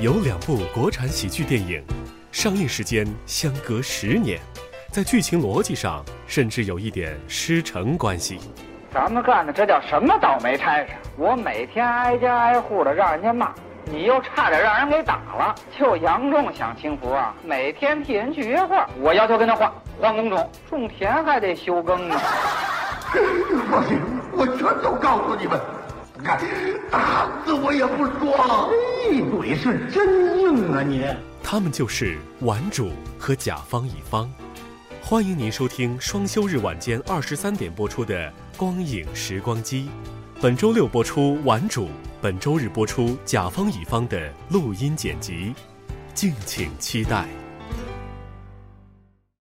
有两部国产喜剧电影，上映时间相隔十年，在剧情逻辑上甚至有一点师承关系。咱们干的这叫什么倒霉差事？我每天挨家挨户的让人家骂，你又差点让人给打了。就杨仲享清福啊，每天替人去约会，我要求跟他换换工种，种田还得休耕呢。我全都告诉你们。敢打死我也不说。哎，嘴是真硬啊你！他们就是顽主和甲方乙方。欢迎您收听双休日晚间二十三点播出的《光影时光机》，本周六播出顽主，本周日播出甲方乙方的录音剪辑，敬请期待。